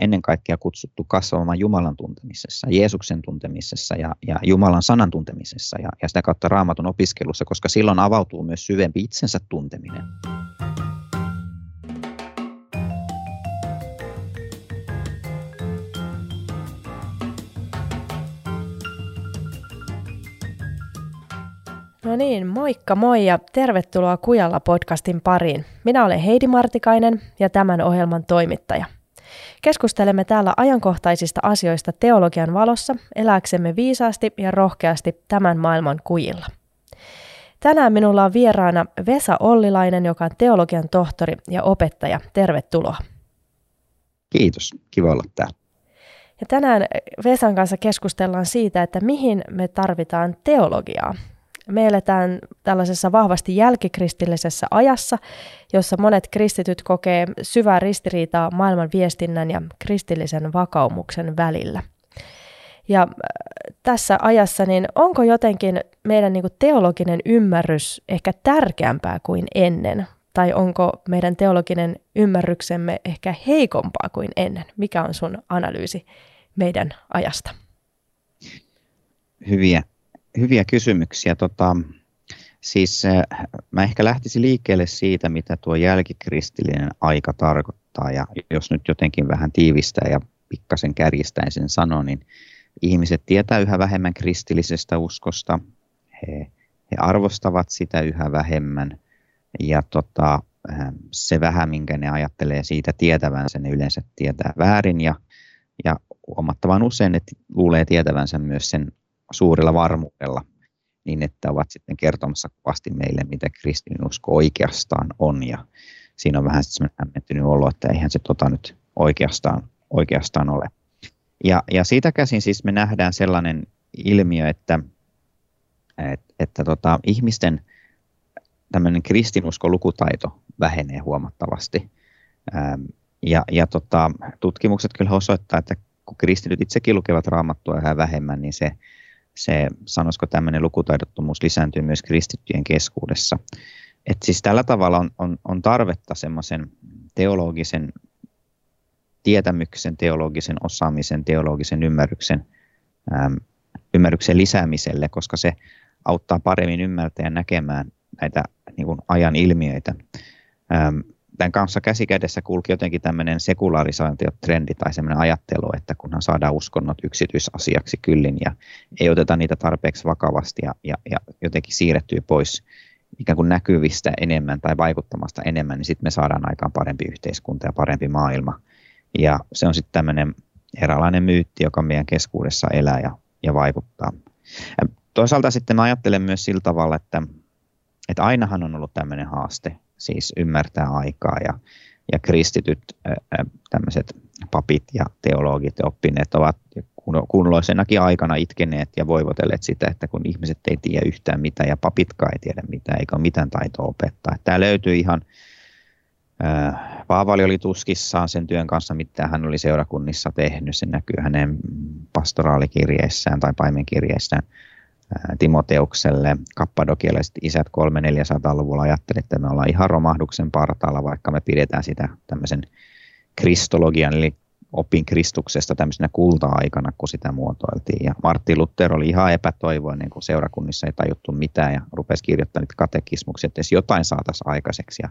ennen kaikkea kutsuttu kasvamaan Jumalan tuntemisessa, Jeesuksen tuntemisessa ja, ja Jumalan sanan tuntemisessa ja, ja sitä kautta raamatun opiskelussa, koska silloin avautuu myös syvempi itsensä tunteminen. No niin, moikka moi ja tervetuloa Kujalla podcastin pariin. Minä olen Heidi Martikainen ja tämän ohjelman toimittaja. Keskustelemme täällä ajankohtaisista asioista teologian valossa, elääksemme viisaasti ja rohkeasti tämän maailman kujilla. Tänään minulla on vieraana Vesa Ollilainen, joka on teologian tohtori ja opettaja. Tervetuloa. Kiitos, kiva olla täällä. Ja tänään Vesan kanssa keskustellaan siitä, että mihin me tarvitaan teologiaa me eletään tällaisessa vahvasti jälkikristillisessä ajassa, jossa monet kristityt kokee syvää ristiriitaa maailman viestinnän ja kristillisen vakaumuksen välillä. Ja äh, tässä ajassa, niin onko jotenkin meidän niin teologinen ymmärrys ehkä tärkeämpää kuin ennen? Tai onko meidän teologinen ymmärryksemme ehkä heikompaa kuin ennen? Mikä on sun analyysi meidän ajasta? Hyviä hyviä kysymyksiä. Tota, siis äh, mä ehkä lähtisin liikkeelle siitä, mitä tuo jälkikristillinen aika tarkoittaa. Ja jos nyt jotenkin vähän tiivistää ja pikkasen kärjistäen sen sano, niin ihmiset tietää yhä vähemmän kristillisestä uskosta. He, he arvostavat sitä yhä vähemmän. Ja tota, äh, se vähän, minkä ne ajattelee siitä tietävänsä, ne yleensä tietää väärin. Ja, ja huomattavan usein ne luulee tietävänsä myös sen suurella varmuudella, niin että ovat sitten kertomassa kovasti meille, mitä kristinusko oikeastaan on. Ja siinä on vähän semmoinen hämmentynyt olo, että eihän se tota nyt oikeastaan, oikeastaan ole. Ja, ja siitä käsin siis me nähdään sellainen ilmiö, että, että, että tota, ihmisten tämmöinen kristinusko-lukutaito vähenee huomattavasti. Ja, ja tota, tutkimukset kyllä osoittaa, että kun kristityt itsekin lukevat raamattua yhä vähemmän, niin se se, sanoisiko tämmöinen lukutaidottomuus lisääntyy myös kristittyjen keskuudessa. Et siis tällä tavalla on, on, on tarvetta semmoisen teologisen tietämyksen, teologisen osaamisen, teologisen ymmärryksen, äm, ymmärryksen lisäämiselle, koska se auttaa paremmin ymmärtämään ja näkemään näitä niin kuin ajan ilmiöitä. Äm, tämän kanssa käsi kädessä kulki jotenkin tämmöinen sekularisaatiotrendi tai semmoinen ajattelu, että kunhan saadaan uskonnot yksityisasiaksi kyllin ja ei oteta niitä tarpeeksi vakavasti ja, ja, ja jotenkin siirrettyy pois ikään kuin näkyvistä enemmän tai vaikuttamasta enemmän, niin sitten me saadaan aikaan parempi yhteiskunta ja parempi maailma. Ja se on sitten tämmöinen eräänlainen myytti, joka meidän keskuudessa elää ja, ja vaikuttaa. Ja toisaalta sitten mä ajattelen myös sillä tavalla, että, että ainahan on ollut tämmöinen haaste siis ymmärtää aikaa ja, ja kristityt tämmöiset papit ja teologit ja oppineet ovat kuunloisenakin aikana itkeneet ja voivotelleet sitä, että kun ihmiset ei tiedä yhtään mitään ja papitkaan ei tiedä mitään eikä ole mitään taitoa opettaa. Tämä löytyy ihan Paavali oli tuskissaan sen työn kanssa, mitä hän oli seurakunnissa tehnyt. Se näkyy hänen pastoraalikirjeissään tai paimenkirjeissään. Timoteukselle, kappadokialaiset isät 300-400-luvulla ajattelivat, että me ollaan ihan romahduksen partaalla, vaikka me pidetään sitä tämmöisen kristologian, eli opin Kristuksesta tämmöisenä kulta-aikana, kun sitä muotoiltiin. Ja Martti Luther oli ihan epätoivoinen, kun seurakunnissa ei tajuttu mitään ja rupesi kirjoittamaan niitä katekismuksia, että jos jotain saataisiin aikaiseksi. Ja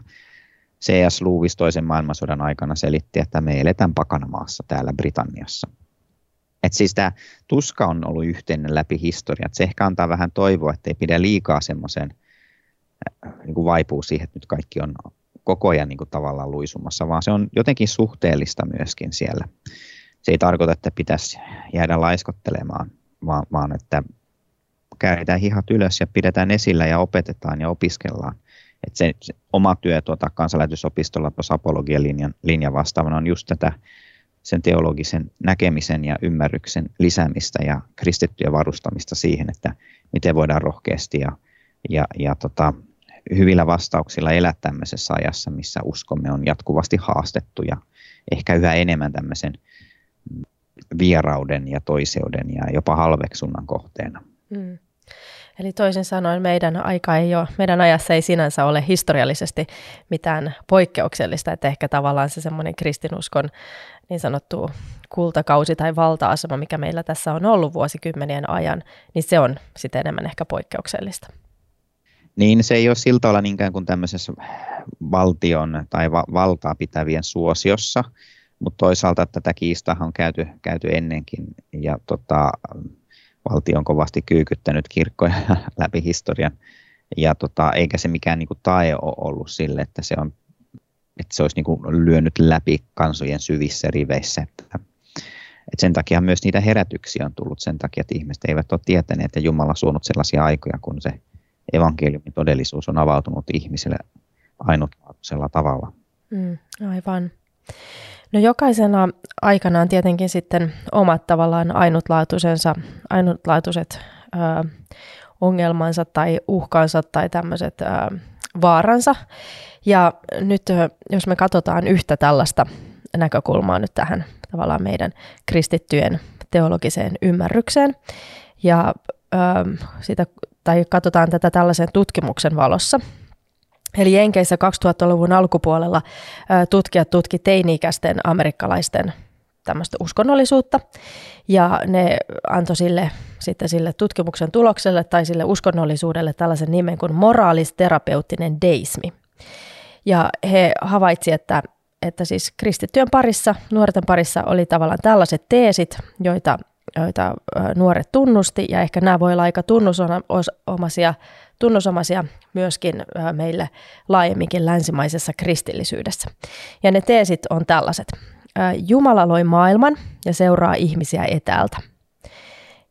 C.S. Lewis toisen maailmansodan aikana selitti, että me eletään maassa täällä Britanniassa. Et siis tämä tuska on ollut yhteinen läpi historia. Et se ehkä antaa vähän toivoa, että ei pidä liikaa semmoisen äh, niin vaipuu siihen, että nyt kaikki on koko ajan niin kuin tavallaan luisumassa, vaan se on jotenkin suhteellista myöskin siellä. Se ei tarkoita, että pitäisi jäädä laiskottelemaan, vaan, vaan että kääritään hihat ylös ja pidetään esillä ja opetetaan ja opiskellaan. Et se, se oma työ tuota, kansanlähetysopistolla tuossa apologian linjan, linjan vastaavana on just tätä sen teologisen näkemisen ja ymmärryksen lisäämistä ja kristittyjen varustamista siihen, että miten voidaan rohkeasti ja, ja, ja tota, hyvillä vastauksilla elää tämmöisessä ajassa, missä uskomme on jatkuvasti haastettu ja ehkä yhä enemmän tämmöisen vierauden ja toiseuden ja jopa halveksunnan kohteena. Mm. Eli toisin sanoen meidän aika ei ole, meidän ajassa ei sinänsä ole historiallisesti mitään poikkeuksellista, että ehkä tavallaan se semmoinen kristinuskon niin sanottu kultakausi tai valta-asema, mikä meillä tässä on ollut vuosikymmenien ajan, niin se on sitten enemmän ehkä poikkeuksellista. Niin, se ei ole sillä tavalla niinkään kuin tämmöisessä valtion tai va- valtaa pitävien suosiossa, mutta toisaalta tätä kiistaa on käyty, käyty ennenkin ja tota, valtio on kovasti kyykyttänyt kirkkoja läpi historian ja tota, eikä se mikään niinku tae ole ollut sille, että se, on, että se olisi niinku lyönyt läpi kansojen syvissä riveissä. Että, että sen takia myös niitä herätyksiä on tullut sen takia, että ihmiset eivät ole tietäneet, että Jumala suonut sellaisia aikoja, kun se evankeliumin todellisuus on avautunut ihmisille ainutlaatuisella tavalla. Mm, aivan. No jokaisena aikana on tietenkin sitten omat tavallaan ainutlaatuisensa, ainutlaatuiset ö, ongelmansa tai uhkansa tai tämmöiset ö, vaaransa. Ja nyt jos me katsotaan yhtä tällaista näkökulmaa nyt tähän tavallaan meidän kristittyjen teologiseen ymmärrykseen ja ö, sitä, tai katsotaan tätä tällaisen tutkimuksen valossa, Eli Jenkeissä 2000-luvun alkupuolella tutkijat tutki teini-ikäisten amerikkalaisten tämmöistä uskonnollisuutta. Ja ne antoi sille, sitten sille tutkimuksen tulokselle tai sille uskonnollisuudelle tällaisen nimen kuin moraalisterapeuttinen deismi. Ja he havaitsivat, että, että siis kristittyjen parissa, nuorten parissa oli tavallaan tällaiset teesit, joita, joita nuoret tunnusti, ja ehkä nämä voi olla aika tunnusomaisia tunnusomaisia myöskin meille laajemminkin länsimaisessa kristillisyydessä. Ja ne teesit on tällaiset. Jumala loi maailman ja seuraa ihmisiä etäältä.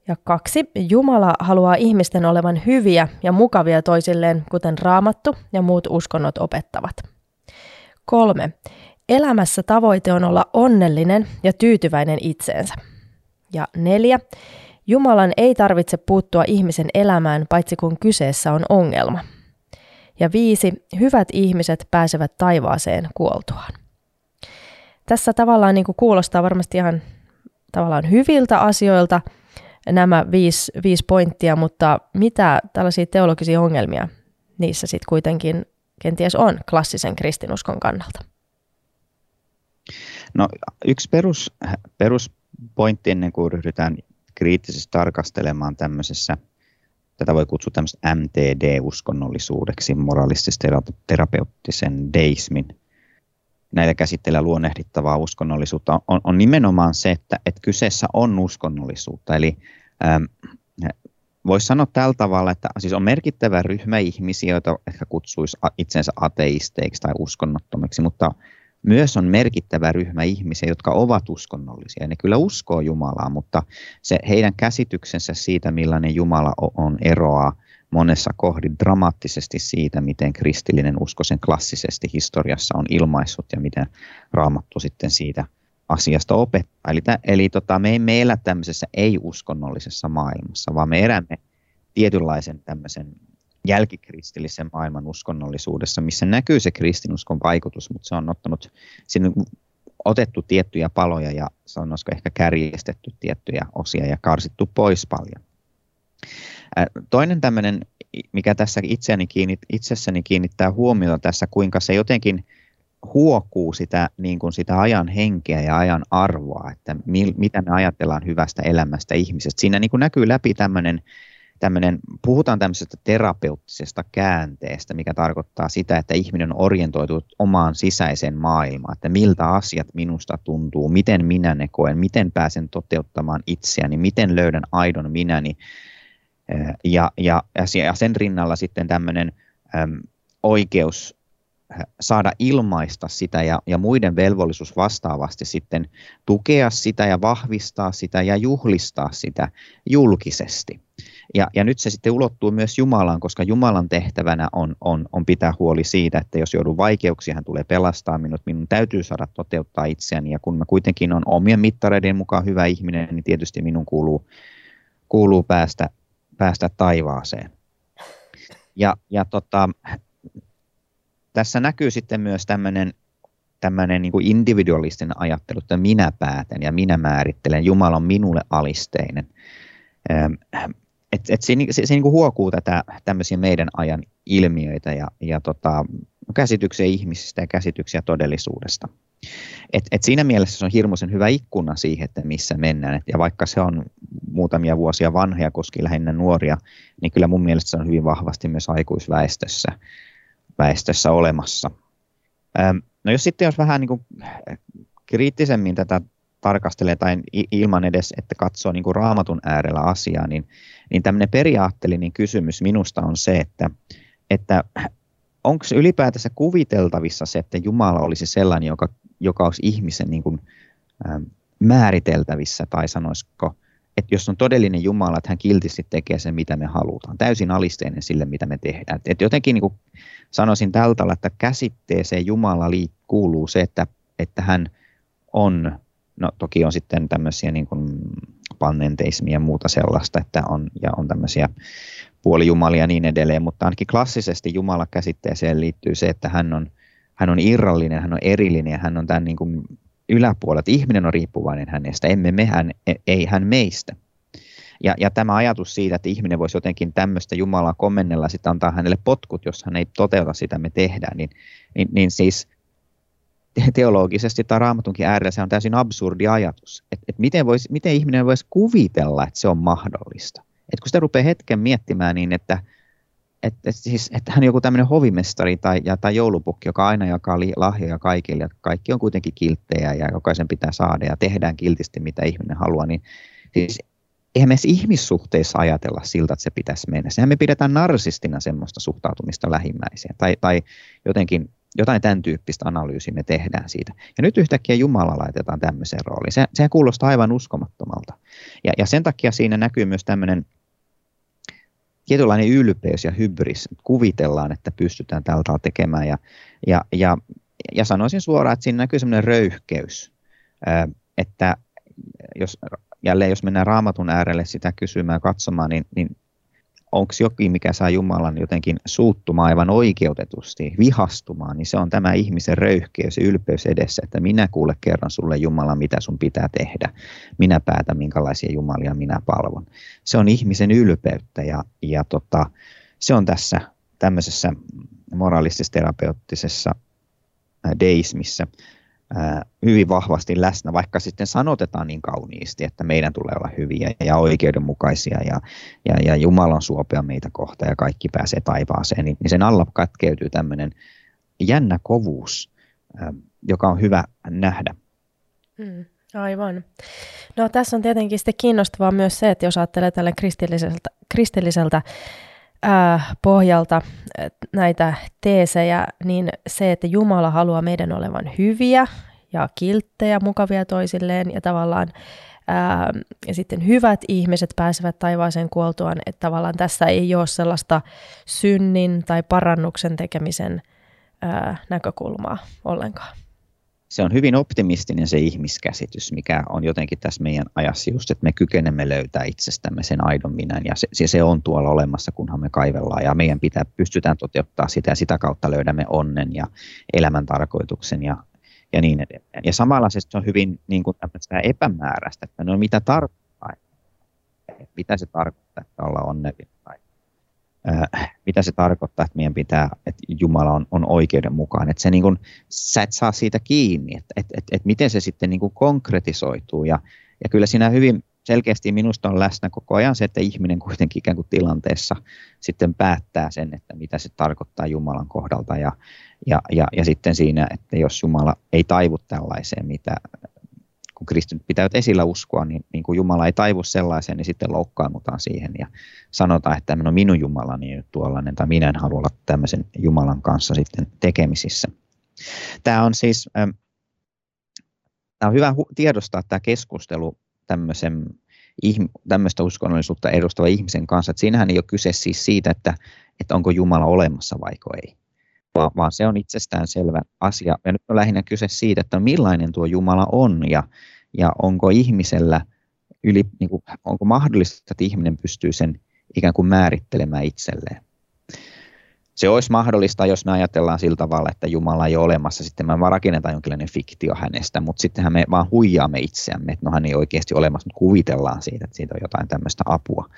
Ja kaksi, Jumala haluaa ihmisten olevan hyviä ja mukavia toisilleen, kuten raamattu ja muut uskonnot opettavat. Kolme, elämässä tavoite on olla onnellinen ja tyytyväinen itseensä. Ja neljä, Jumalan ei tarvitse puuttua ihmisen elämään, paitsi kun kyseessä on ongelma. Ja viisi, hyvät ihmiset pääsevät taivaaseen kuoltuaan. Tässä tavallaan niin kuin kuulostaa varmasti ihan tavallaan hyviltä asioilta nämä viisi, viisi pointtia, mutta mitä tällaisia teologisia ongelmia niissä sitten kuitenkin kenties on klassisen kristinuskon kannalta? No yksi perus, peruspointti ennen kuin ryhdytään kriittisesti tarkastelemaan tämmöisessä, tätä voi kutsua tämmöistä MTD-uskonnollisuudeksi, moraalistis-terapeuttisen deismin. Näitä käsittelee luonnehdittavaa uskonnollisuutta on, on nimenomaan se, että, että kyseessä on uskonnollisuutta. Eli voisi sanoa tällä tavalla, että siis on merkittävä ryhmä ihmisiä, joita ehkä kutsuisi itsensä ateisteiksi tai uskonnottomiksi, mutta myös on merkittävä ryhmä ihmisiä, jotka ovat uskonnollisia. Ne kyllä uskoo Jumalaa, mutta se heidän käsityksensä siitä, millainen Jumala on, eroaa monessa kohdin dramaattisesti siitä, miten kristillinen usko sen klassisesti historiassa on ilmaissut ja miten raamattu sitten siitä asiasta opettaa. Eli, eli tota, me emme elä tämmöisessä ei-uskonnollisessa maailmassa, vaan me elämme tietynlaisen tämmöisen jälkikristillisen maailman uskonnollisuudessa, missä näkyy se kristinuskon vaikutus, mutta se on ottanut, sinne otettu tiettyjä paloja ja sanoisiko ehkä kärjestetty tiettyjä osia ja karsittu pois paljon. Toinen tämmöinen, mikä tässä itseäni kiinnit, itsessäni kiinnittää huomiota tässä, kuinka se jotenkin huokuu sitä, niin kuin sitä ajan henkeä ja ajan arvoa, että mi, mitä me ajatellaan hyvästä elämästä ihmisestä. Siinä niin kuin näkyy läpi tämmöinen tämmöinen, puhutaan tämmöisestä terapeuttisesta käänteestä, mikä tarkoittaa sitä, että ihminen on orientoitunut omaan sisäiseen maailmaan, että miltä asiat minusta tuntuu, miten minä ne koen, miten pääsen toteuttamaan itseäni, miten löydän aidon minäni. Ja, ja, ja sen rinnalla sitten tämmöinen äm, oikeus saada ilmaista sitä ja, ja muiden velvollisuus vastaavasti sitten tukea sitä ja vahvistaa sitä ja juhlistaa sitä julkisesti. Ja, ja nyt se sitten ulottuu myös Jumalaan, koska Jumalan tehtävänä on, on, on pitää huoli siitä, että jos joudun vaikeuksia, hän tulee pelastaa minut, minun täytyy saada toteuttaa itseäni. Ja kun mä kuitenkin on omien mittareiden mukaan hyvä ihminen, niin tietysti minun kuuluu, kuuluu päästä, päästä taivaaseen. Ja, ja tota, tässä näkyy sitten myös tämmöinen tämmöinen niin individualistinen ajattelu, että minä päätän ja minä määrittelen, Jumala on minulle alisteinen et, et se, se, se niin kuin huokuu tätä tämmöisiä meidän ajan ilmiöitä ja, ja tota, käsityksiä ihmisistä ja käsityksiä todellisuudesta. Et, et siinä mielessä se on hirmuisen hyvä ikkuna siihen, että missä mennään. Et, ja vaikka se on muutamia vuosia vanha ja koski lähinnä nuoria, niin kyllä mun mielestä se on hyvin vahvasti myös aikuisväestössä väestössä olemassa. Ähm, no jos sitten jos vähän niin kuin kriittisemmin tätä tarkastelee tai ilman edes, että katsoo niin kuin raamatun äärellä asiaa, niin, niin tämmöinen periaatteellinen kysymys minusta on se, että, että onko ylipäätänsä kuviteltavissa se, että Jumala olisi sellainen, joka, joka olisi ihmisen niin kuin, ä, määriteltävissä, tai sanoisiko, että jos on todellinen Jumala, että hän kiltisti tekee sen, mitä me halutaan, täysin alisteinen sille, mitä me tehdään. Et jotenkin niin kuin sanoisin tältä tavalla, että käsitteeseen Jumala kuuluu se, että, että hän on No toki on sitten tämmöisiä niin kuin panenteismia ja muuta sellaista, että on, ja on tämmöisiä puolijumalia ja niin edelleen, mutta ainakin klassisesti Jumala käsitteeseen liittyy se, että hän on, hän on irrallinen, hän on erillinen ja hän on tämän niin kuin yläpuolella, että ihminen on riippuvainen hänestä, emme me, hän, e, ei hän meistä. Ja, ja tämä ajatus siitä, että ihminen voisi jotenkin tämmöistä Jumalaa kommennella, sitten antaa hänelle potkut, jos hän ei toteuta sitä, me tehdään, niin, niin, niin siis teologisesti tai raamatunkin äärellä se on täysin absurdi ajatus. Että et miten, miten ihminen voisi kuvitella, että se on mahdollista. Et kun sitä rupeaa hetken miettimään niin, että et, et siis, että hän on joku tämmöinen hovimestari tai, ja, tai joulupukki, joka aina jakaa li, lahjoja kaikille, ja kaikki on kuitenkin kilttejä ja jokaisen pitää saada ja tehdään kiltisti mitä ihminen haluaa, niin siis eihän me ihmissuhteissa ajatella siltä, että se pitäisi mennä. Sehän me pidetään narsistina semmoista suhtautumista lähimmäiseen tai, tai jotenkin jotain tämän tyyppistä analyysiä me tehdään siitä. Ja nyt yhtäkkiä Jumala laitetaan tämmöiseen rooliin. Se, sehän kuulostaa aivan uskomattomalta. Ja, ja sen takia siinä näkyy myös tämmöinen tietynlainen ylpeys ja hybris. Kuvitellaan, että pystytään tällä tavalla tekemään. Ja, ja, ja, ja sanoisin suoraan, että siinä näkyy semmoinen röyhkeys, että jos, jälleen jos mennään raamatun äärelle sitä kysymään katsomaan, niin, niin onko jokin, mikä saa Jumalan jotenkin suuttumaan aivan oikeutetusti, vihastumaan, niin se on tämä ihmisen röyhkeys ja ylpeys edessä, että minä kuule kerran sulle Jumala, mitä sun pitää tehdä. Minä päätän, minkälaisia Jumalia minä palvon. Se on ihmisen ylpeyttä ja, ja tota, se on tässä tämmöisessä moraalistis-terapeuttisessa deismissä hyvin vahvasti läsnä, vaikka sitten sanotetaan niin kauniisti, että meidän tulee olla hyviä ja oikeudenmukaisia ja, ja, ja Jumalan suopea meitä kohta ja kaikki pääsee taivaaseen, niin, niin sen alla katkeytyy tämmöinen jännä kovuus, joka on hyvä nähdä. Hmm, aivan. No tässä on tietenkin sitten kiinnostavaa myös se, että jos ajattelee tälle kristilliseltä, kristilliseltä äh, pohjalta näitä teesejä, niin se, että Jumala haluaa meidän olevan hyviä ja kilttejä, mukavia toisilleen ja tavallaan ää, ja sitten hyvät ihmiset pääsevät taivaaseen kuoltuaan, että tavallaan tässä ei ole sellaista synnin tai parannuksen tekemisen ää, näkökulmaa ollenkaan se on hyvin optimistinen se ihmiskäsitys, mikä on jotenkin tässä meidän ajassa just, että me kykenemme löytää itsestämme sen aidon minän ja se, se on tuolla olemassa, kunhan me kaivellaan. Ja meidän pitää, pystytään toteuttaa sitä ja sitä kautta löydämme onnen ja elämän tarkoituksen ja, ja niin edelleen. Ja samalla se on hyvin niin kuin epämääräistä, että no mitä tarkoittaa, mitä se tarkoittaa, että olla onnellinen äh, mitä se tarkoittaa, että meidän pitää, että Jumala on, on oikeudenmukainen. Että se niin kuin, sä et saa siitä kiinni, että et, et, et miten se sitten niin kuin konkretisoituu. Ja, ja kyllä siinä hyvin selkeästi minusta on läsnä koko ajan se, että ihminen kuitenkin ikään kuin tilanteessa sitten päättää sen, että mitä se tarkoittaa Jumalan kohdalta. Ja, ja, ja, ja sitten siinä, että jos Jumala ei taivu tällaiseen, mitä kun kristityt pitävät esillä uskoa, niin, niin kun Jumala ei taivu sellaiseen, niin sitten loukkaannutaan siihen ja sanotaan, että no minun Jumalani nyt tuollainen, tai minä en halua olla tämmöisen Jumalan kanssa sitten tekemisissä. Tämä on siis, ähm, tämä on hyvä tiedostaa tämä keskustelu tämmöisen tämmöistä uskonnollisuutta edustava ihmisen kanssa, että siinähän ei ole kyse siis siitä, että, että onko Jumala olemassa vai ei, vaan, vaan se on itsestään selvä asia. Ja nyt on lähinnä kyse siitä, että millainen tuo Jumala on ja, ja onko ihmisellä yli, niin kuin, onko mahdollista, että ihminen pystyy sen ikään kuin määrittelemään itselleen. Se olisi mahdollista, jos me ajatellaan sillä tavalla, että Jumala ei ole olemassa, sitten me vaan rakennetaan jonkinlainen fiktio hänestä, mutta sittenhän me vaan huijaamme itseämme, että no hän ei oikeasti olemassa, mutta kuvitellaan siitä, että siitä on jotain tämmöistä apua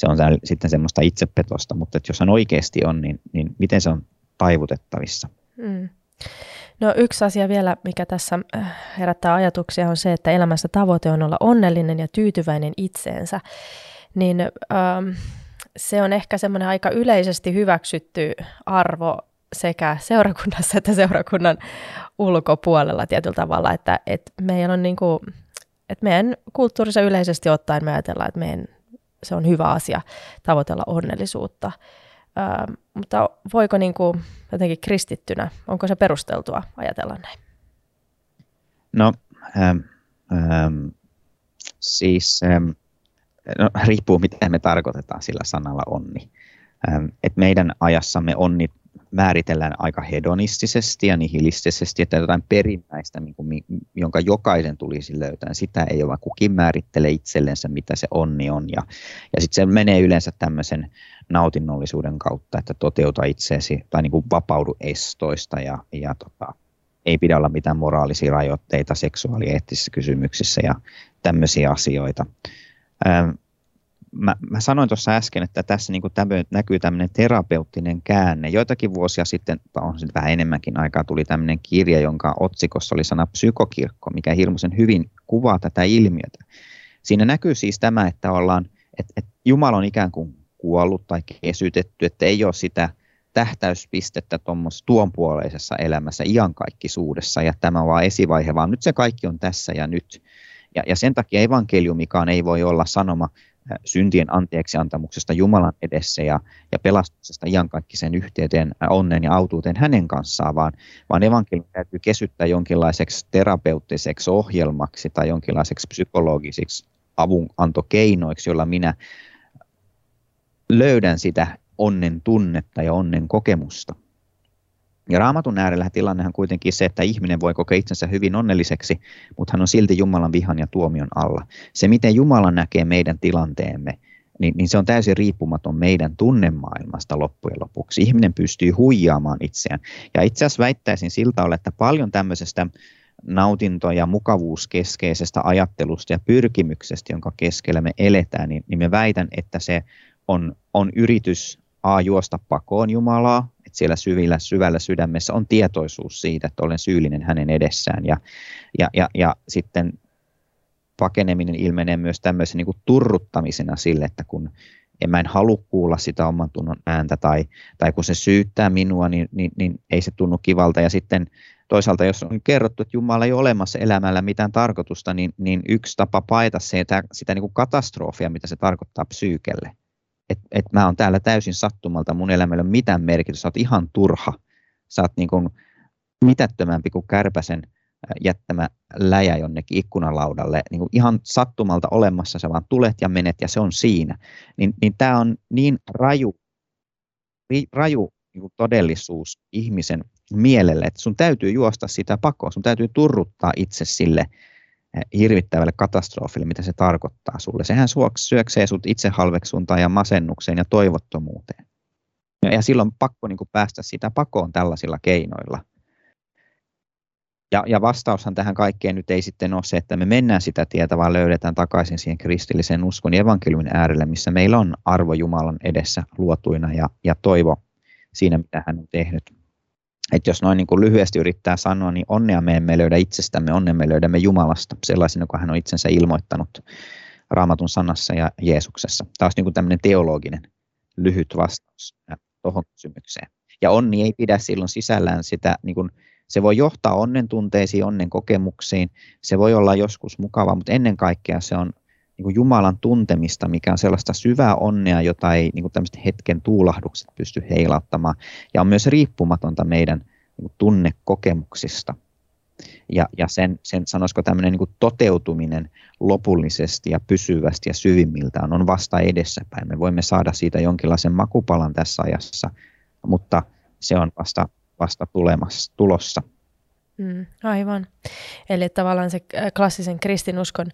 se on sitten semmoista itsepetosta, mutta että jos hän oikeasti on, niin, niin miten se on taivutettavissa? Mm. No yksi asia vielä, mikä tässä äh, herättää ajatuksia, on se, että elämässä tavoite on olla onnellinen ja tyytyväinen itseensä. Niin ähm, se on ehkä semmoinen aika yleisesti hyväksytty arvo sekä seurakunnassa että seurakunnan ulkopuolella tietyllä tavalla, että, että meillä on niin kuin, että meidän kulttuurissa yleisesti ottaen me ajatellaan, että meidän, se on hyvä asia tavoitella onnellisuutta. Ö, mutta voiko niin kuin jotenkin kristittynä, onko se perusteltua ajatella näin? No, ähm, ähm, siis ähm, no, riippuu mitä me tarkoitetaan sillä sanalla onni. Ähm, et meidän ajassamme onni määritellään aika hedonistisesti ja nihilistisesti, että jotain perimmäistä, niin jonka jokaisen tulisi löytää. Sitä ei ole, kukin määrittelee itsellensä, mitä se onni on. Ja, ja sitten se menee yleensä tämmöisen nautinnollisuuden kautta, että toteuta itseesi tai niin kuin vapaudu estoista ja, ja tota, ei pidä olla mitään moraalisia rajoitteita seksuaalieettisissä kysymyksissä ja tämmöisiä asioita. Ähm, mä, mä sanoin tuossa äsken, että tässä niin tämmöinen, näkyy tämmöinen terapeuttinen käänne. Joitakin vuosia sitten, on sitten vähän enemmänkin aikaa, tuli tämmöinen kirja, jonka otsikossa oli sana psykokirkko, mikä hirmuisen hyvin kuvaa tätä ilmiötä. Siinä näkyy siis tämä, että ollaan, että, että Jumala on ikään kuin kuollut tai kesytetty, että ei ole sitä tähtäyspistettä tuommoisessa tuonpuoleisessa elämässä iankaikkisuudessa ja tämä on vaan esivaihe, vaan nyt se kaikki on tässä ja nyt. Ja, ja sen takia evankeliumikaan ei voi olla sanoma syntien anteeksiantamuksesta Jumalan edessä ja, ja pelastuksesta iankaikkisen yhteyteen, onnen ja autuuteen hänen kanssaan, vaan, vaan evankeliumi täytyy kesyttää jonkinlaiseksi terapeuttiseksi ohjelmaksi tai jonkinlaiseksi psykologisiksi avunantokeinoiksi, jolla minä löydän sitä onnen tunnetta ja onnen kokemusta. Ja raamatun äärellä tilannehan kuitenkin se, että ihminen voi kokea itsensä hyvin onnelliseksi, mutta hän on silti Jumalan vihan ja tuomion alla. Se, miten Jumala näkee meidän tilanteemme, niin, niin se on täysin riippumaton meidän tunnemaailmasta loppujen lopuksi. Ihminen pystyy huijaamaan itseään. Ja itse asiassa väittäisin siltä olla, että paljon tämmöisestä nautinto- ja mukavuuskeskeisestä ajattelusta ja pyrkimyksestä, jonka keskellä me eletään, niin, niin me väitän, että se on, on yritys A juosta pakoon Jumalaa, että siellä syvillä, syvällä sydämessä on tietoisuus siitä, että olen syyllinen hänen edessään. Ja, ja, ja, ja sitten pakeneminen ilmenee myös tämmöisen niin kuin turruttamisena sille, että kun en mä en halua kuulla sitä oman tunnon ääntä tai, tai kun se syyttää minua, niin, niin, niin ei se tunnu kivalta. Ja sitten toisaalta, jos on kerrottu, että Jumala ei ole olemassa elämällä mitään tarkoitusta, niin, niin yksi tapa paeta se, sitä, sitä niin kuin katastrofia, mitä se tarkoittaa psyykelle, että et mä oon täällä täysin sattumalta, mun elämällä ei ole mitään merkitystä, sä oot ihan turha, sä oot niin kuin mitättömämpi kuin kärpäsen jättämä läjä jonnekin ikkunalaudalle, niin kuin ihan sattumalta olemassa, sä vaan tulet ja menet ja se on siinä. Niin, niin tämä on niin raju, raju niin kuin todellisuus ihmisen mielelle, että sun täytyy juosta sitä pakoon, sun täytyy turruttaa itse sille hirvittävälle katastrofille, mitä se tarkoittaa sulle. Sehän syöksee sut itsehalveksuntaan ja masennukseen ja toivottomuuteen. Ja, silloin on pakko niin kuin päästä sitä pakoon tällaisilla keinoilla. Ja, ja vastaushan tähän kaikkeen nyt ei sitten ole se, että me mennään sitä tietä, vaan löydetään takaisin siihen kristilliseen uskon ja evankeliumin äärelle, missä meillä on arvo Jumalan edessä luotuina ja, ja toivo siinä, mitä hän on tehnyt että jos noin niin kuin lyhyesti yrittää sanoa, niin onnea me emme löydä itsestämme, onnea me löydämme Jumalasta sellaisena kuin hän on itsensä ilmoittanut Raamatun sanassa ja Jeesuksessa. Taas niin kuin tämmöinen teologinen lyhyt vastaus tuohon kysymykseen. Ja onni ei pidä silloin sisällään sitä, niin kuin, se voi johtaa onnen tunteisiin, onnen kokemuksiin, se voi olla joskus mukava, mutta ennen kaikkea se on niin kuin Jumalan tuntemista, mikä on sellaista syvää onnea, jota ei niin kuin tämmöiset hetken tuulahdukset pysty heilauttamaan. Ja on myös riippumatonta meidän niin kuin tunnekokemuksista. Ja, ja sen, sen sanoisiko tämmöinen niin toteutuminen lopullisesti ja pysyvästi ja syvimmiltään on vasta edessäpäin. Me voimme saada siitä jonkinlaisen makupalan tässä ajassa, mutta se on vasta, vasta tulemassa, tulossa. Mm, aivan. Eli tavallaan se äh, klassisen kristinuskon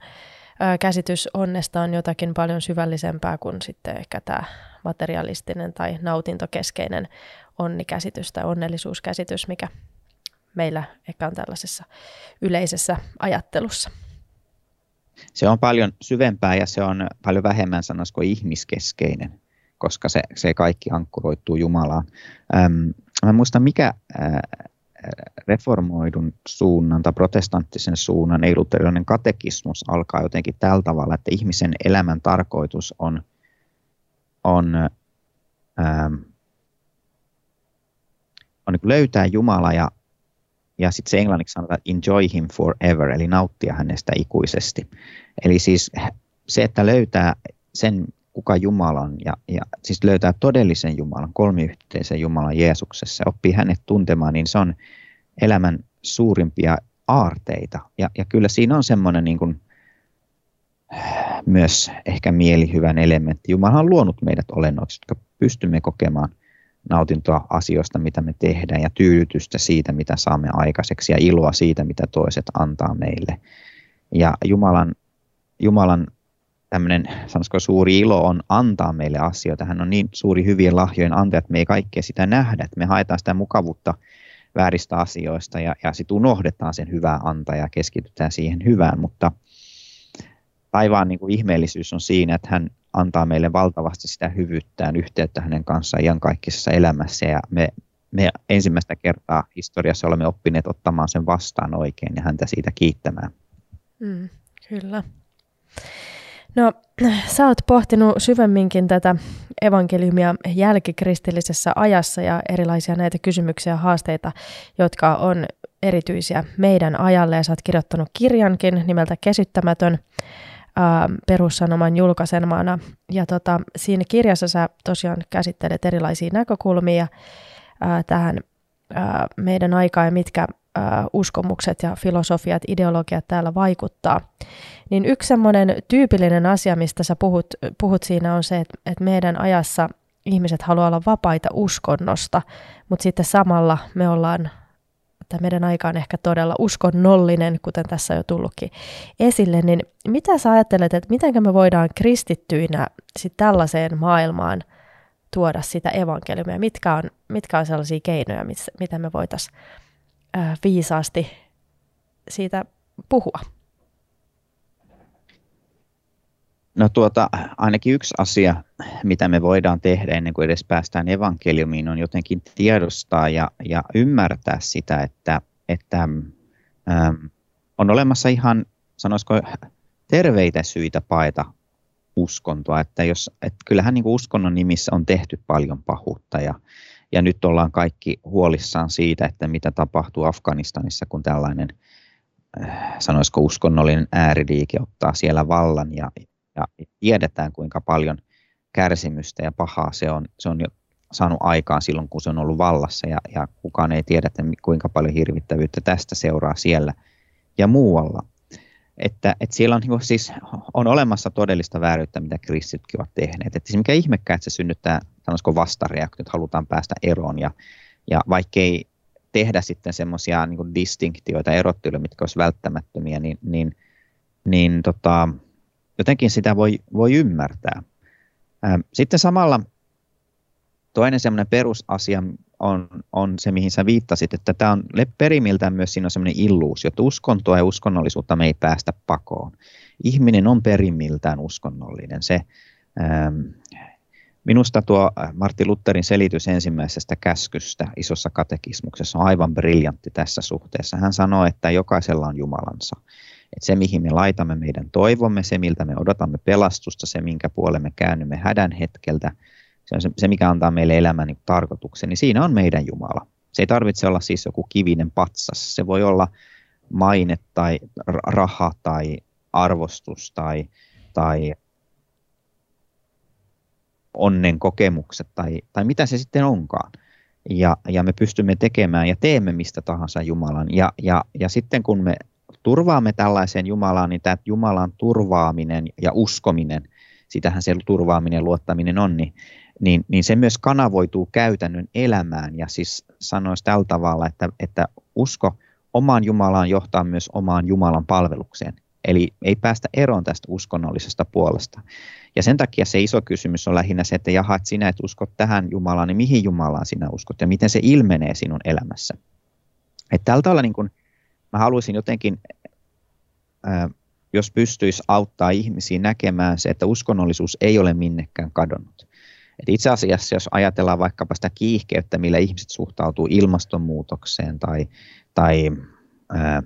käsitys onnesta on jotakin paljon syvällisempää kuin sitten ehkä tämä materialistinen tai nautintokeskeinen onnikäsitys tai onnellisuuskäsitys, mikä meillä ehkä on tällaisessa yleisessä ajattelussa. Se on paljon syvempää ja se on paljon vähemmän sanoisiko ihmiskeskeinen, koska se, se kaikki ankkuroituu Jumalaan. Ähm, mä muistan, mikä äh, reformoidun suunnan tai protestanttisen suunnan ei-luterilainen katekismus alkaa jotenkin tällä tavalla, että ihmisen elämän tarkoitus on, on, ähm, on niin löytää Jumala ja, ja sitten se englanniksi sanotaan enjoy him forever, eli nauttia hänestä ikuisesti. Eli siis se, että löytää sen, kuka Jumala on, ja, ja siis löytää todellisen Jumalan, kolmiyhteisen Jumalan Jeesuksessa, oppii hänet tuntemaan, niin se on elämän suurimpia aarteita. Ja, ja kyllä siinä on semmoinen niin kuin, myös ehkä mielihyvän elementti. Jumala on luonut meidät olennoiksi, jotka pystymme kokemaan nautintoa asioista, mitä me tehdään, ja tyydytystä siitä, mitä saamme aikaiseksi, ja iloa siitä, mitä toiset antaa meille. Ja Jumalan, Jumalan tämmöinen, sanoisiko suuri ilo on antaa meille asioita. Hän on niin suuri hyvien lahjojen antaja, että me ei kaikkea sitä nähdä, että me haetaan sitä mukavuutta vääristä asioista ja, ja sitten unohdetaan sen hyvää antaa ja keskitytään siihen hyvään, mutta taivaan niin kuin ihmeellisyys on siinä, että hän antaa meille valtavasti sitä hyvyyttään, yhteyttä hänen kanssaan iankaikkisessa elämässä ja me, me ensimmäistä kertaa historiassa olemme oppineet ottamaan sen vastaan oikein ja häntä siitä kiittämään. Mm, kyllä. No, sä oot pohtinut syvemminkin tätä evankeliumia jälkikristillisessä ajassa ja erilaisia näitä kysymyksiä ja haasteita, jotka on erityisiä meidän ajalle. Ja sä oot kirjoittanut kirjankin nimeltä Kesyttämätön ää, perussanoman julkaisemana. Ja tota, siinä kirjassa sä tosiaan käsittelet erilaisia näkökulmia ää, tähän ää, meidän aikaan ja mitkä uskomukset ja filosofiat, ideologiat täällä vaikuttaa. Niin yksi semmoinen tyypillinen asia, mistä sä puhut, puhut siinä on se, että, että meidän ajassa ihmiset haluaa olla vapaita uskonnosta, mutta sitten samalla me ollaan, että meidän aika on ehkä todella uskonnollinen, kuten tässä jo tullutkin esille, niin mitä sä ajattelet, että miten me voidaan kristittyinä sit tällaiseen maailmaan tuoda sitä evankeliumia, mitkä on, mitkä on sellaisia keinoja, mitä me voitaisiin viisaasti siitä puhua? No tuota, ainakin yksi asia, mitä me voidaan tehdä ennen kuin edes päästään evankeliumiin, on jotenkin tiedostaa ja, ja ymmärtää sitä, että, että ähm, on olemassa ihan, sanoisiko, terveitä syitä paeta uskontoa. Että jos, että kyllähän niin kuin uskonnon nimissä on tehty paljon pahuutta ja, ja nyt ollaan kaikki huolissaan siitä, että mitä tapahtuu Afganistanissa, kun tällainen, äh, sanoisiko uskonnollinen ääriliike ottaa siellä vallan ja, ja tiedetään kuinka paljon kärsimystä ja pahaa se on, se on jo saanut aikaan silloin, kun se on ollut vallassa ja, ja kukaan ei tiedä, että kuinka paljon hirvittävyyttä tästä seuraa siellä ja muualla. Että, että siellä on, niin siis, on olemassa todellista vääryyttä, mitä kristitkin ovat tehneet. Että siis mikä ihmekään, että se synnyttää sanoisiko vastareaktiot, halutaan päästä eroon. Ja, ja vaikkei tehdä sitten semmoisia niin distinktioita, erotteluja, mitkä olisi välttämättömiä, niin, niin, niin tota, jotenkin sitä voi, voi ymmärtää. Sitten samalla toinen semmoinen perusasia on, on se, mihin sä viittasit, että tämä on perimiltään myös siinä on semmoinen illuusio, että uskontoa ja uskonnollisuutta me ei päästä pakoon. Ihminen on perimiltään uskonnollinen. Se, ähm, minusta tuo Martti Lutherin selitys ensimmäisestä käskystä isossa katekismuksessa on aivan briljantti tässä suhteessa. Hän sanoo, että jokaisella on Jumalansa. Että se, mihin me laitamme meidän toivomme, se, miltä me odotamme pelastusta, se, minkä puolelle me käännymme hädän hetkeltä, se on se, se mikä antaa meille elämän niin tarkoituksen, niin siinä on meidän Jumala. Se ei tarvitse olla siis joku kivinen patsas. Se voi olla maine tai raha tai arvostus tai, tai onnen kokemukset tai, tai mitä se sitten onkaan. Ja, ja me pystymme tekemään ja teemme mistä tahansa Jumalan. Ja, ja, ja sitten kun me turvaamme tällaiseen Jumalaan, niin tämä Jumalan turvaaminen ja uskominen, sitähän se turvaaminen luottaminen on, niin niin, niin se myös kanavoituu käytännön elämään ja siis sanoisi tällä tavalla, että, että usko omaan Jumalaan johtaa myös omaan Jumalan palvelukseen. Eli ei päästä eroon tästä uskonnollisesta puolesta. Ja sen takia se iso kysymys on lähinnä se, että jaha, että sinä et usko tähän Jumalaan, niin mihin Jumalaan sinä uskot ja miten se ilmenee sinun elämässä. Että tältä tavalla niin kun, mä haluaisin jotenkin ää, jos pystyisi auttaa ihmisiä näkemään se, että uskonnollisuus ei ole minnekään kadonnut. Et itse asiassa, jos ajatellaan vaikkapa sitä kiihkeyttä, millä ihmiset suhtautuu ilmastonmuutokseen tai, tai ää,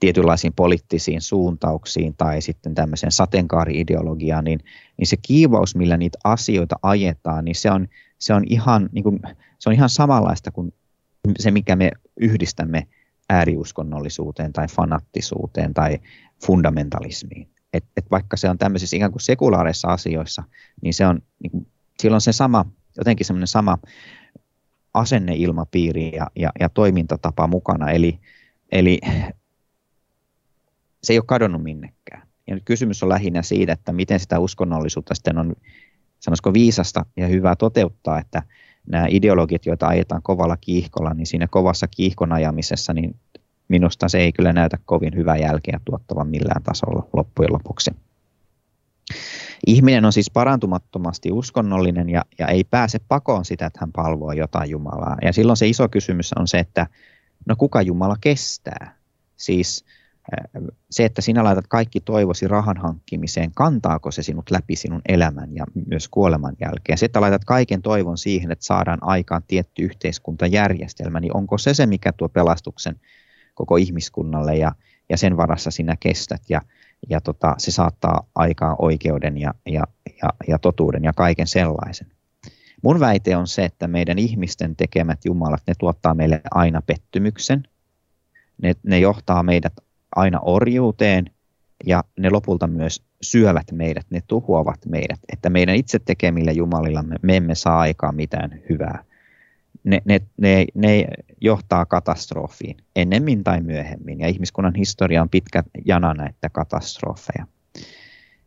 tietynlaisiin poliittisiin suuntauksiin tai sitten tämmöiseen sateenkaari-ideologiaan, niin, niin se kiivaus, millä niitä asioita ajetaan, niin se on, se on, ihan, niin kuin, se on ihan samanlaista kuin se, mikä me yhdistämme ääriuskonnollisuuteen tai fanattisuuteen tai fundamentalismiin. Et, et vaikka se on tämmöisissä ikään kuin sekulaareissa asioissa, niin se on niin kuin, silloin se sama, jotenkin semmoinen sama asenneilmapiiri ja, ja, ja toimintatapa mukana. Eli, eli se ei ole kadonnut minnekään. Ja nyt kysymys on lähinnä siitä, että miten sitä uskonnollisuutta sitten on, sanoisiko viisasta ja hyvää toteuttaa, että nämä ideologit, joita ajetaan kovalla kiihkolla, niin siinä kovassa kiihkon ajamisessa, niin minusta se ei kyllä näytä kovin hyvää jälkeä tuottavan millään tasolla loppujen lopuksi. Ihminen on siis parantumattomasti uskonnollinen ja, ja ei pääse pakoon sitä, että hän palvoo jotain Jumalaa. Ja silloin se iso kysymys on se, että no kuka Jumala kestää? Siis se, että sinä laitat kaikki toivosi rahan hankkimiseen, kantaako se sinut läpi sinun elämän ja myös kuoleman jälkeen? Se, että laitat kaiken toivon siihen, että saadaan aikaan tietty yhteiskuntajärjestelmä, niin onko se se, mikä tuo pelastuksen koko ihmiskunnalle ja, ja sen varassa sinä kestät ja, ja tota, se saattaa aikaan oikeuden ja, ja, ja, ja totuuden ja kaiken sellaisen. Mun väite on se, että meidän ihmisten tekemät jumalat, ne tuottaa meille aina pettymyksen, ne, ne johtaa meidät aina orjuuteen ja ne lopulta myös syövät meidät, ne tuhoavat meidät, että meidän itse tekemillä jumalillamme me emme saa aikaan mitään hyvää. Ne, ne, ne, ne johtaa katastrofiin ennemmin tai myöhemmin ja ihmiskunnan historia on pitkä jana näitä katastrofeja.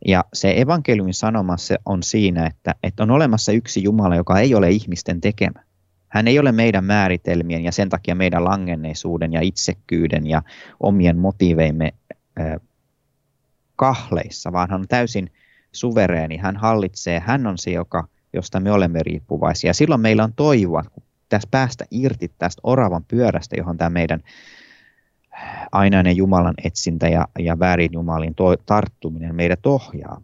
Ja se evankeliumin sanoma se on siinä, että, että on olemassa yksi Jumala, joka ei ole ihmisten tekemä. Hän ei ole meidän määritelmien ja sen takia meidän langenneisuuden ja itsekkyyden ja omien motiiveimme kahleissa, vaan hän on täysin suvereeni. Hän hallitsee, hän on se, joka, josta me olemme riippuvaisia. Silloin meillä on toivoa, kun tässä päästä irti tästä oravan pyörästä, johon tämä meidän ainainen Jumalan etsintä ja, ja väärin Jumalin to, tarttuminen meidät ohjaa.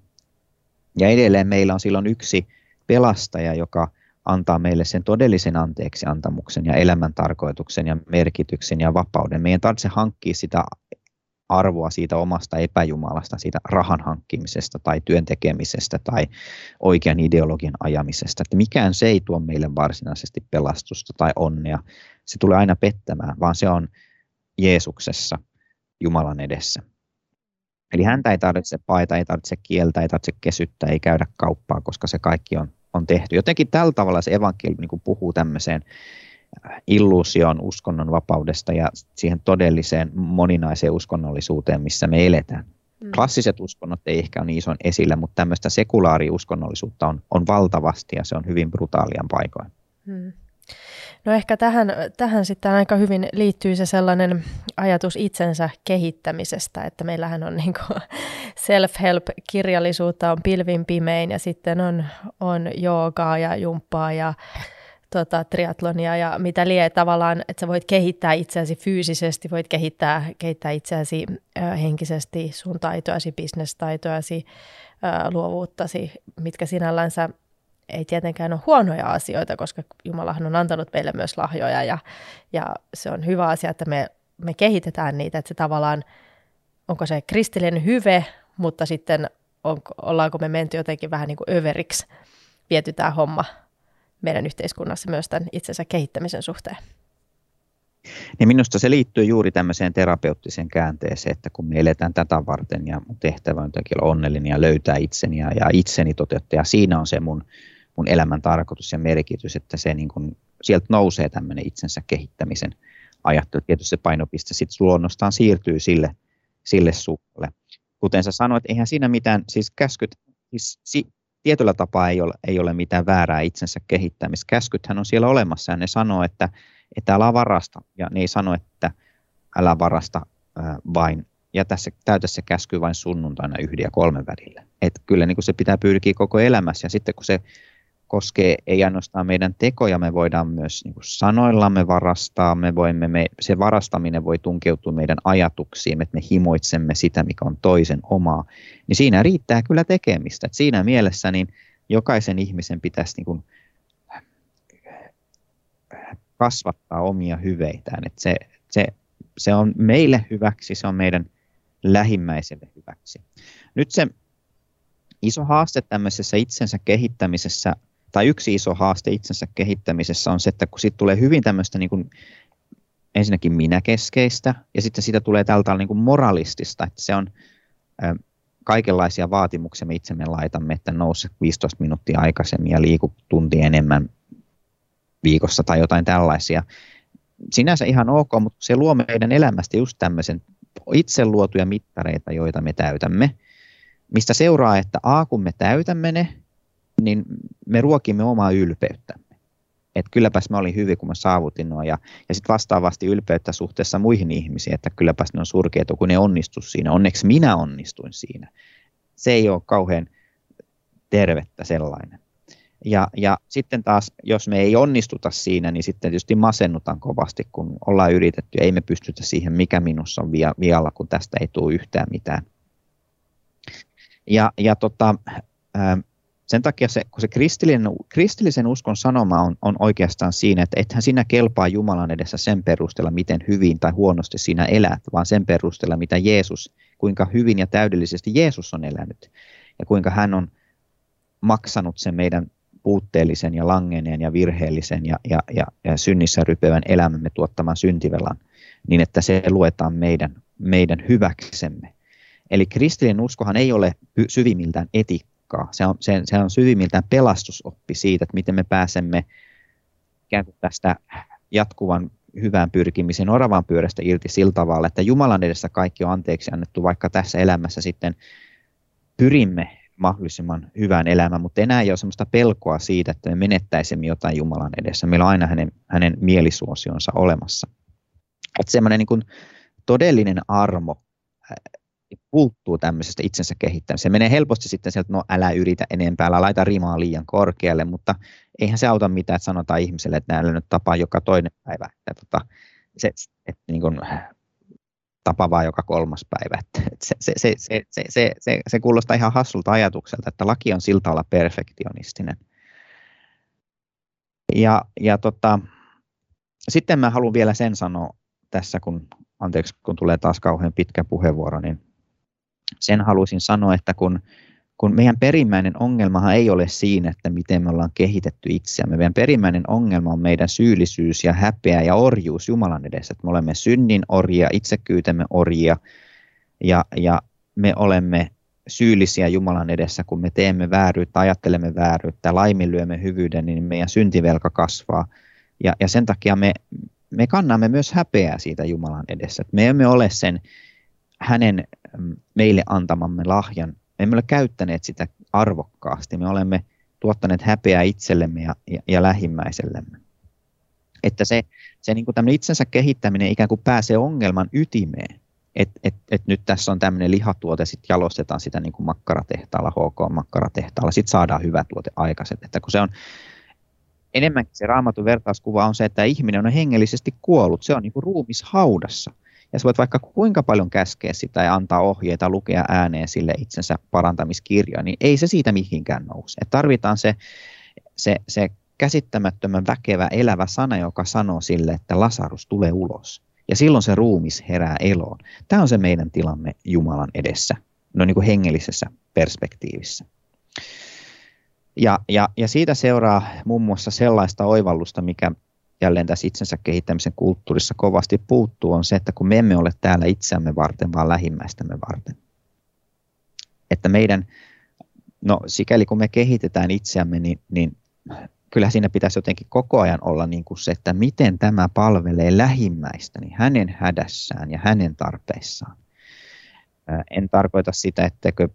Ja edelleen meillä on silloin yksi pelastaja, joka antaa meille sen todellisen anteeksi antamuksen ja elämän tarkoituksen ja merkityksen ja vapauden. Meidän tarvitsee hankkia sitä arvoa siitä omasta epäjumalasta, siitä rahan hankkimisesta tai työn tekemisestä tai oikean ideologian ajamisesta. Että mikään se ei tuo meille varsinaisesti pelastusta tai onnea. Se tulee aina pettämään, vaan se on Jeesuksessa, Jumalan edessä. Eli häntä ei tarvitse paita, ei tarvitse kieltä, ei tarvitse kesyttää, ei käydä kauppaa, koska se kaikki on on tehty. Jotenkin tällä tavalla se evankeliumi niin puhuu tämmöiseen illuusion uskonnon vapaudesta ja siihen todelliseen moninaiseen uskonnollisuuteen, missä me eletään. Mm. Klassiset uskonnot ei ehkä ole niin ison esillä, mutta tämmöistä sekulaariuskonnollisuutta on, on valtavasti ja se on hyvin brutaalia paikoin. Mm. No ehkä tähän, tähän sitten aika hyvin liittyy se sellainen ajatus itsensä kehittämisestä, että meillähän on niin self-help-kirjallisuutta, on pilvin pimein ja sitten on, on joogaa ja jumppaa ja tota, triatlonia ja mitä lie tavallaan, että sä voit kehittää itseäsi fyysisesti, voit kehittää, kehittää itseäsi äh, henkisesti, sun taitoasi, bisnestaitoasi, äh, luovuuttasi, mitkä sinällänsä ei tietenkään ole huonoja asioita, koska Jumalahan on antanut meille myös lahjoja ja, ja se on hyvä asia, että me, me kehitetään niitä, että se tavallaan, onko se kristillinen hyve, mutta sitten on, ollaanko me menty jotenkin vähän niin kuin överiksi, viety tämä homma meidän yhteiskunnassa myös tämän itsensä kehittämisen suhteen. Niin minusta se liittyy juuri tämmöiseen terapeuttiseen käänteeseen, että kun me eletään tätä varten ja mun tehtävä on olla onnellinen ja löytää itseni ja, ja itseni toteuttaa, siinä on se mun mun elämän tarkoitus ja merkitys, että se niin kuin, sieltä nousee tämmöinen itsensä kehittämisen ajattelu. Tietysti se painopiste sitten luonnostaan siirtyy sille, sille suulle. Kuten sä sanoit, eihän siinä mitään, siis käskyt, siis, si, tietyllä tapaa ei ole, ei ole mitään väärää itsensä kehittämistä. Käskythän on siellä olemassa ja ne sanoo, että, että älä varasta. Ja ne ei sano, että älä varasta äh, vain jätä se, täytä se käsky vain sunnuntaina yhden ja kolmen välillä. Et kyllä niin kuin se pitää pyrkiä koko elämässä ja sitten kun se koskee ei ainoastaan meidän tekoja, me voidaan myös niin kuin sanoillamme varastaa, me voimme, me, se varastaminen voi tunkeutua meidän ajatuksiin, että me himoitsemme sitä, mikä on toisen omaa, niin siinä riittää kyllä tekemistä. Et siinä mielessä niin jokaisen ihmisen pitäisi niin kuin kasvattaa omia hyveitään, että se, se, se on meille hyväksi, se on meidän lähimmäiselle hyväksi. Nyt se iso haaste tämmöisessä itsensä kehittämisessä, tai yksi iso haaste itsensä kehittämisessä on se, että kun siitä tulee hyvin tämmöistä niin kuin, ensinnäkin minäkeskeistä, ja sitten siitä tulee tältä niin kuin moralistista, että se on ö, kaikenlaisia vaatimuksia me itsemme laitamme, että nouse 15 minuuttia aikaisemmin ja liiku tunti enemmän viikossa tai jotain tällaisia. Sinänsä ihan ok, mutta se luo meidän elämästä just tämmöisen itse luotuja mittareita, joita me täytämme, mistä seuraa, että A, kun me täytämme ne, niin me ruokimme omaa ylpeyttämme. Että kylläpäs mä olin hyvin, kun mä saavutin nuo. Ja, ja sitten vastaavasti ylpeyttä suhteessa muihin ihmisiin, että kylläpäs ne on surkeita, kun ne onnistu siinä. Onneksi minä onnistuin siinä. Se ei ole kauhean tervettä sellainen. Ja, ja sitten taas, jos me ei onnistuta siinä, niin sitten tietysti masennutaan kovasti, kun ollaan yritetty. Ei me pystytä siihen, mikä minussa on vialla, kun tästä ei tule yhtään mitään. Ja, ja tota, sen takia se, kun se kristillinen, kristillisen uskon sanoma on, on oikeastaan siinä, että ethän sinä kelpaa Jumalan edessä sen perusteella, miten hyvin tai huonosti sinä elät, vaan sen perusteella, mitä Jeesus, kuinka hyvin ja täydellisesti Jeesus on elänyt ja kuinka hän on maksanut sen meidän puutteellisen ja langeneen ja virheellisen ja, ja, ja, ja synnissä rypevän elämämme tuottaman syntivelan, niin että se luetaan meidän, meidän hyväksemme. Eli kristillinen uskohan ei ole syvimmiltään etiikkaa, se on, se, se on syvimmiltään pelastusoppi siitä, että miten me pääsemme ikään kuin tästä jatkuvan hyvään pyrkimisen oravan pyörästä irti sillä tavalla, että Jumalan edessä kaikki on anteeksi annettu, vaikka tässä elämässä sitten pyrimme mahdollisimman hyvän elämän, mutta enää ei ole sellaista pelkoa siitä, että me menettäisimme jotain Jumalan edessä. Meillä on aina hänen, hänen mielisuosionsa olemassa. Että semmoinen niin todellinen armo puuttuu tämmöisestä itsensä kehittämisestä. Se menee helposti sitten sieltä, no älä yritä enempää, älä laita rimaa liian korkealle, mutta eihän se auta mitään, että sanotaan ihmiselle, että näillä nyt tapaa joka toinen päivä. Että, tota, se, että niin kuin, tapa vaan joka kolmas päivä. Se, se, se, se, se, se, se, se kuulostaa ihan hassulta ajatukselta, että laki on siltä olla perfektionistinen. Ja, ja tota, sitten mä haluan vielä sen sanoa tässä, kun anteeksi, kun tulee taas kauhean pitkä puheenvuoro, niin sen haluaisin sanoa, että kun kun meidän perimmäinen ongelmahan ei ole siinä, että miten me ollaan kehitetty itseämme. Meidän perimmäinen ongelma on meidän syyllisyys ja häpeä ja orjuus Jumalan edessä. Että me olemme synnin orjia, itsekyytemme orjia ja, ja me olemme syyllisiä Jumalan edessä, kun me teemme vääryyttä, ajattelemme vääryyttä, laiminlyömme hyvyyden, niin meidän syntivelka kasvaa. Ja, ja sen takia me, me kannamme myös häpeää siitä Jumalan edessä. Me emme ole sen hänen mm, meille antamamme lahjan me emme ole käyttäneet sitä arvokkaasti. Me olemme tuottaneet häpeää itsellemme ja, ja, ja lähimmäisellemme. Että se, se niin kuin itsensä kehittäminen ikään kuin pääsee ongelman ytimeen. Että et, et nyt tässä on tämmöinen lihatuote, sitten jalostetaan sitä niin kuin makkaratehtaalla, HK-makkaratehtaalla, sitten saadaan hyvä tuote aikaiset. Että kun se on enemmänkin se raamatun vertauskuva on se, että ihminen on hengellisesti kuollut, se on niin kuin ruumis haudassa – ja sä voit vaikka kuinka paljon käskeä sitä ja antaa ohjeita, lukea ääneen sille itsensä parantamiskirjoa, niin ei se siitä mihinkään nouse. Et tarvitaan se, se, se käsittämättömän väkevä elävä sana, joka sanoo sille, että Lasarus tulee ulos. Ja silloin se ruumis herää eloon. Tämä on se meidän tilamme Jumalan edessä, no niin kuin hengellisessä perspektiivissä. Ja, ja, ja siitä seuraa muun muassa sellaista oivallusta, mikä jälleen tässä itsensä kehittämisen kulttuurissa kovasti puuttuu, on se, että kun me emme ole täällä itseämme varten, vaan lähimmäistämme varten. Että meidän, no sikäli kun me kehitetään itseämme, niin, niin kyllä siinä pitäisi jotenkin koko ajan olla niin kuin se, että miten tämä palvelee lähimmäistä, niin hänen hädässään ja hänen tarpeissaan. En tarkoita sitä, etteikö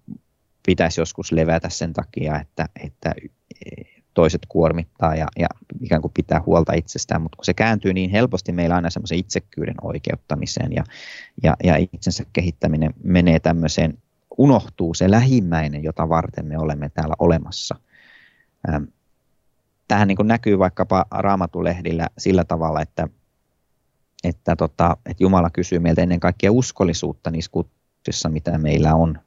pitäisi joskus levätä sen takia, että, että toiset kuormittaa ja, ja ikään kuin pitää huolta itsestään, mutta kun se kääntyy niin helposti meillä aina semmoisen itsekyyden oikeuttamiseen ja, ja, ja itsensä kehittäminen menee tämmöiseen, unohtuu se lähimmäinen, jota varten me olemme täällä olemassa. Tähän niin näkyy vaikkapa raamatulehdillä sillä tavalla, että, että, tota, että Jumala kysyy meiltä ennen kaikkea uskollisuutta niissä kutsuissa, mitä meillä on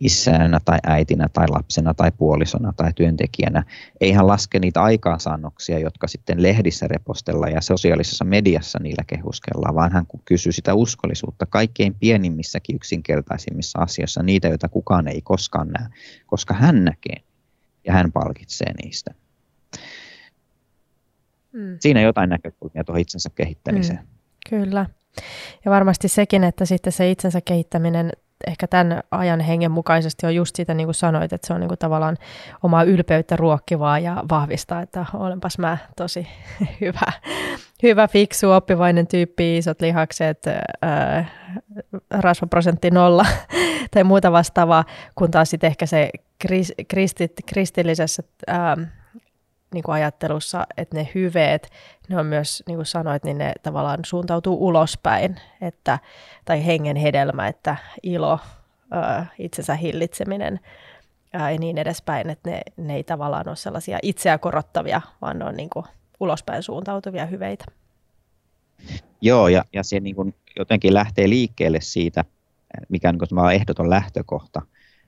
isänä tai äitinä tai lapsena tai puolisona tai työntekijänä. Ei hän laske niitä aikaansaannoksia, jotka sitten lehdissä repostellaan ja sosiaalisessa mediassa niillä kehuskellaan, vaan hän kysyy sitä uskollisuutta kaikkein pienimmissäkin yksinkertaisimmissa asioissa, niitä, joita kukaan ei koskaan näe, koska hän näkee ja hän palkitsee niistä. Mm. Siinä jotain näkökulmia tuohon itsensä kehittämiseen. Mm, kyllä. Ja varmasti sekin, että sitten se itsensä kehittäminen ehkä tämän ajan hengen mukaisesti on just sitä, niin kuin sanoit, että se on niin kuin tavallaan omaa ylpeyttä ruokkivaa ja vahvistaa, että olenpas mä tosi hyvä, hyvä fiksu, oppivainen tyyppi, isot lihakset, ää, rasvaprosentti nolla tai muuta vastaavaa, kun taas sitten ehkä se kristit, kristillisessä ää, niin kuin ajattelussa, että ne hyveet, ne on myös, niin kuin sanoit, niin ne tavallaan suuntautuu ulospäin, että, tai hengen hedelmä, että ilo, ää, itsensä hillitseminen ää, ja niin edespäin, että ne, ne ei tavallaan ole sellaisia itseä korottavia, vaan ne on niin kuin ulospäin suuntautuvia hyveitä. Joo, ja, ja se niin kuin jotenkin lähtee liikkeelle siitä, mikä on niin ehdoton lähtökohta,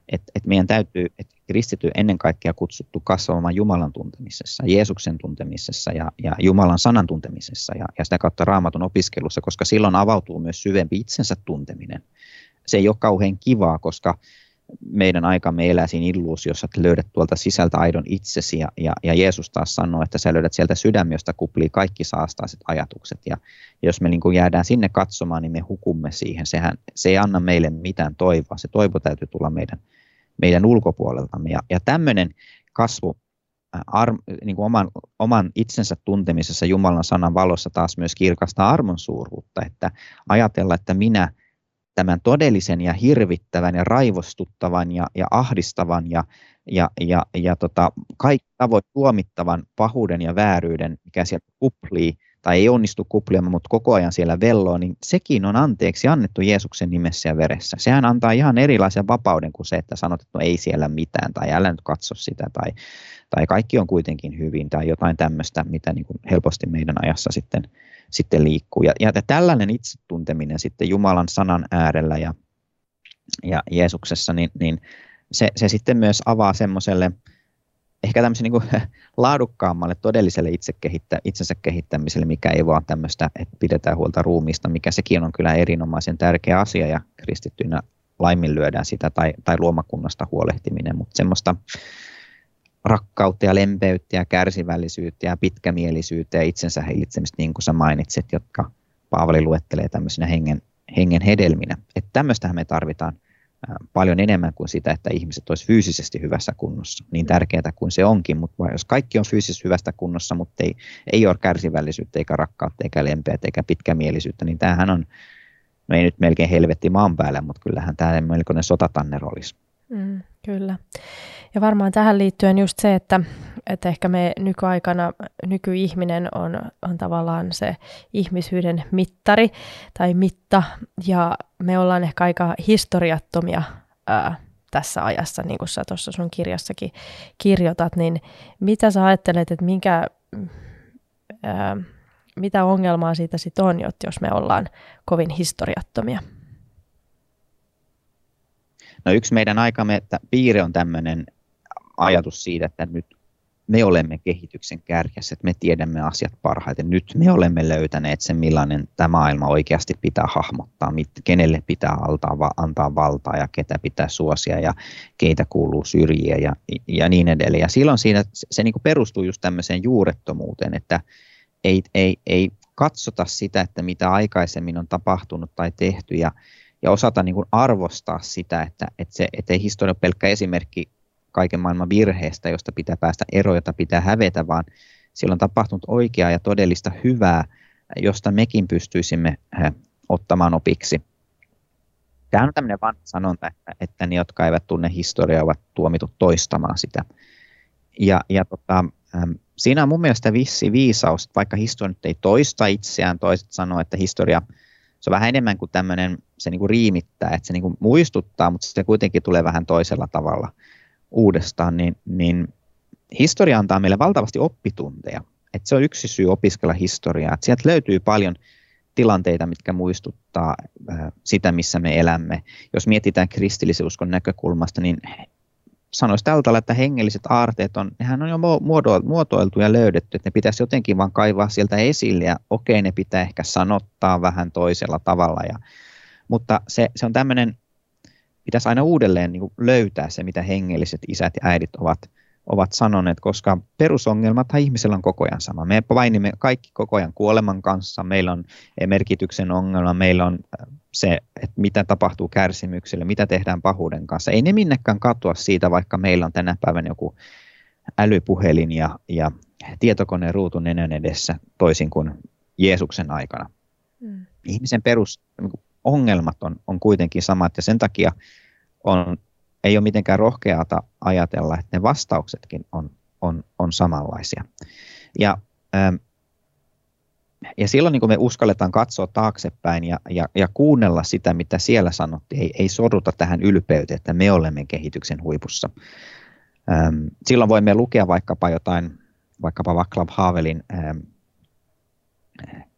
että, että meidän täytyy, että kristity ennen kaikkea kutsuttu kasvamaan Jumalan tuntemisessa, Jeesuksen tuntemisessa ja, ja Jumalan sanan tuntemisessa ja, ja sitä kautta raamatun opiskelussa, koska silloin avautuu myös syvempi itsensä tunteminen. Se ei ole kauhean kivaa, koska meidän aikamme elää siinä illuusiossa, että löydät tuolta sisältä aidon itsesi ja, ja, ja Jeesus taas sanoo, että sä löydät sieltä sydämestä kuplii kaikki saastaiset ajatukset. Ja, ja jos me niin kuin jäädään sinne katsomaan, niin me hukumme siihen. Sehän, se ei anna meille mitään toivoa, se toivo täytyy tulla meidän, meidän ulkopuoleltamme. Ja, ja tämmöinen kasvu ar, niin kuin oman, oman itsensä tuntemisessa Jumalan sanan valossa taas myös kirkastaa armon suuruutta, että ajatella, että minä – tämän todellisen ja hirvittävän ja raivostuttavan ja, ja ahdistavan ja, ja, ja, ja tota, kaikki tavoin tuomittavan pahuuden ja vääryyden, mikä sieltä kuplii, tai ei onnistu kupliamaan, mutta koko ajan siellä velloo, niin sekin on anteeksi annettu Jeesuksen nimessä ja veressä. Sehän antaa ihan erilaisen vapauden kuin se, että sanot, että no ei siellä mitään, tai älä nyt katso sitä, tai, tai kaikki on kuitenkin hyvin, tai jotain tämmöistä, mitä niin kuin helposti meidän ajassa sitten sitten liikkuu. Ja, ja tällainen itsetunteminen sitten Jumalan sanan äärellä ja, ja Jeesuksessa, niin, niin se, se sitten myös avaa semmoiselle ehkä tämmöisen niin laadukkaammalle todelliselle itse kehittä, itsensä kehittämiselle, mikä ei vaan tämmöistä, että pidetään huolta ruumiista, mikä sekin on kyllä erinomaisen tärkeä asia ja kristittyinä laiminlyödään sitä tai, tai luomakunnasta huolehtiminen, mutta semmoista rakkautta ja lempeyttä ja kärsivällisyyttä ja pitkämielisyyttä ja itsensä hillitsemistä, niin kuin sä mainitsit, jotka Paavali luettelee tämmöisinä hengen, hengen hedelminä. Että tämmöistähän me tarvitaan paljon enemmän kuin sitä, että ihmiset olisivat fyysisesti hyvässä kunnossa. Niin tärkeää kuin se onkin, mutta jos kaikki on fyysisesti hyvässä kunnossa, mutta ei, ei ole kärsivällisyyttä eikä rakkautta eikä lempeyttä eikä pitkämielisyyttä, niin tämähän on, no ei nyt melkein helvetti maan päällä, mutta kyllähän tämä melkoinen sotatanner olisi. Mm, kyllä. Ja varmaan tähän liittyen just se, että, että ehkä me nykyaikana, nykyihminen on, on tavallaan se ihmisyyden mittari tai mitta, ja me ollaan ehkä aika historiattomia ää, tässä ajassa, niin kuin sä tuossa sun kirjassakin kirjoitat, niin mitä sä ajattelet, että minkä, ää, mitä ongelmaa siitä sitten on, jos me ollaan kovin historiattomia? No yksi meidän aikamme että piirre on tämmöinen ajatus siitä, että nyt me olemme kehityksen kärjessä, että me tiedämme asiat parhaiten. Nyt me olemme löytäneet sen, millainen tämä maailma oikeasti pitää hahmottaa, kenelle pitää altaa, antaa valtaa ja ketä pitää suosia ja keitä kuuluu syrjiä ja, ja niin edelleen. Ja silloin siinä se, se niin perustuu just tämmöiseen juurettomuuteen, että ei, ei, ei katsota sitä, että mitä aikaisemmin on tapahtunut tai tehty ja, ja osata niin kuin arvostaa sitä, että, että, se, että ei historia ole pelkkä esimerkki kaiken maailman virheestä, josta pitää päästä eroon, jota pitää hävetä, vaan siellä on tapahtunut oikeaa ja todellista hyvää, josta mekin pystyisimme äh, ottamaan opiksi. Tämä on tämmöinen vanha sanonta, että, että ne, jotka eivät tunne historiaa, ovat tuomitut toistamaan sitä. Ja, ja tota, siinä on mun mielestä vissi viisaus, että vaikka historia nyt ei toista itseään, toiset sanoo, että historia se on vähän enemmän kuin tämmöinen, se niin kuin riimittää, että se niin kuin muistuttaa, mutta se kuitenkin tulee vähän toisella tavalla uudestaan, niin, niin historia antaa meille valtavasti oppitunteja. Et se on yksi syy opiskella historiaa. Et sieltä löytyy paljon tilanteita, mitkä muistuttaa sitä, missä me elämme. Jos mietitään kristillisen uskon näkökulmasta, niin sanoisi tältä tavalla, että hengelliset aarteet on, nehän on jo muotoiltu ja löydetty, että ne pitäisi jotenkin vaan kaivaa sieltä esille ja okei, ne pitää ehkä sanottaa vähän toisella tavalla. Ja, mutta se, se on tämmöinen, pitäisi aina uudelleen niin löytää se, mitä hengelliset isät ja äidit ovat, ovat sanoneet, koska perusongelmathan ihmisellä on koko ajan sama. Me painimme kaikki koko ajan kuoleman kanssa, meillä on merkityksen ongelma, meillä on se, että mitä tapahtuu kärsimykselle, mitä tehdään pahuuden kanssa. Ei ne minnekään katoa siitä, vaikka meillä on tänä päivänä joku älypuhelin ja, ja tietokoneen ruutu nenän edessä toisin kuin Jeesuksen aikana. Mm. Ihmisen perusongelmat on, on kuitenkin samat ja sen takia on, ei ole mitenkään rohkeata ajatella, että ne vastauksetkin on, on, on samanlaisia. Ja ähm, ja silloin niin kun me uskalletaan katsoa taaksepäin ja, ja, ja kuunnella sitä, mitä siellä sanottiin, ei, ei sorruta tähän ylpeyteen, että me olemme kehityksen huipussa. Ähm, silloin voimme lukea vaikkapa jotain, vaikkapa Vaclav Havelin ähm,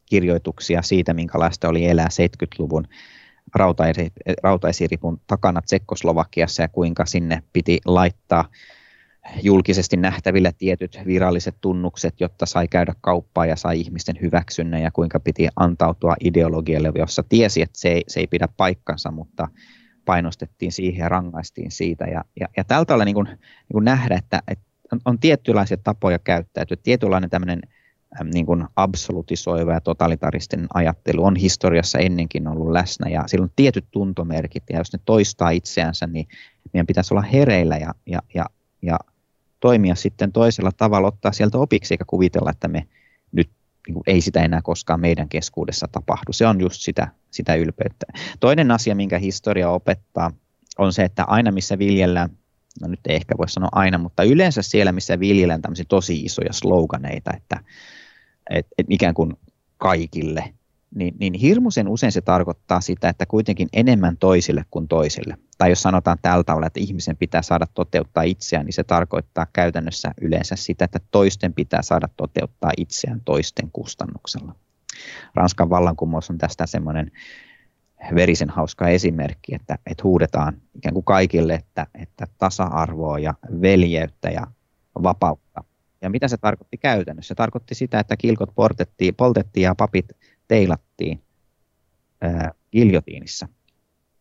kirjoituksia siitä, minkälaista oli elää 70-luvun rautaisiripun takana Tsekkoslovakiassa ja kuinka sinne piti laittaa julkisesti nähtävillä tietyt viralliset tunnukset, jotta sai käydä kauppaa ja sai ihmisten hyväksynnän ja kuinka piti antautua ideologialle, jossa tiesi, että se ei, se ei pidä paikkansa, mutta painostettiin siihen ja rangaistiin siitä. Ja, ja, ja tältä tavalla niin kuin, niin kuin nähdä, että, että on, on tietynlaisia tapoja käyttäytyä, tietynlainen tämmöinen niin kuin absolutisoiva ja totalitaristen ajattelu on historiassa ennenkin ollut läsnä ja sillä on tietyt tuntomerkit ja jos ne toistaa itseänsä, niin meidän pitäisi olla hereillä ja, ja, ja, ja toimia sitten toisella tavalla, ottaa sieltä opiksi eikä kuvitella, että me nyt niin kuin, ei sitä enää koskaan meidän keskuudessa tapahdu. Se on just sitä, sitä ylpeyttä. Toinen asia, minkä historia opettaa, on se, että aina missä viljellään, no nyt ei ehkä voi sanoa aina, mutta yleensä siellä, missä viljellään tämmöisiä tosi isoja sloganeita, että et, et ikään kuin kaikille, niin, niin hirmuisen usein se tarkoittaa sitä, että kuitenkin enemmän toisille kuin toisille. Tai jos sanotaan tällä tavalla, että ihmisen pitää saada toteuttaa itseään, niin se tarkoittaa käytännössä yleensä sitä, että toisten pitää saada toteuttaa itseään toisten kustannuksella. Ranskan vallankumous on tästä semmoinen verisen hauska esimerkki, että, että huudetaan ikään kuin kaikille, että, että tasa-arvoa ja veljeyttä ja vapautta. Ja mitä se tarkoitti käytännössä? Se tarkoitti sitä, että kilkot poltettiin, poltettiin ja papit teilattiin ää, giljotiinissa,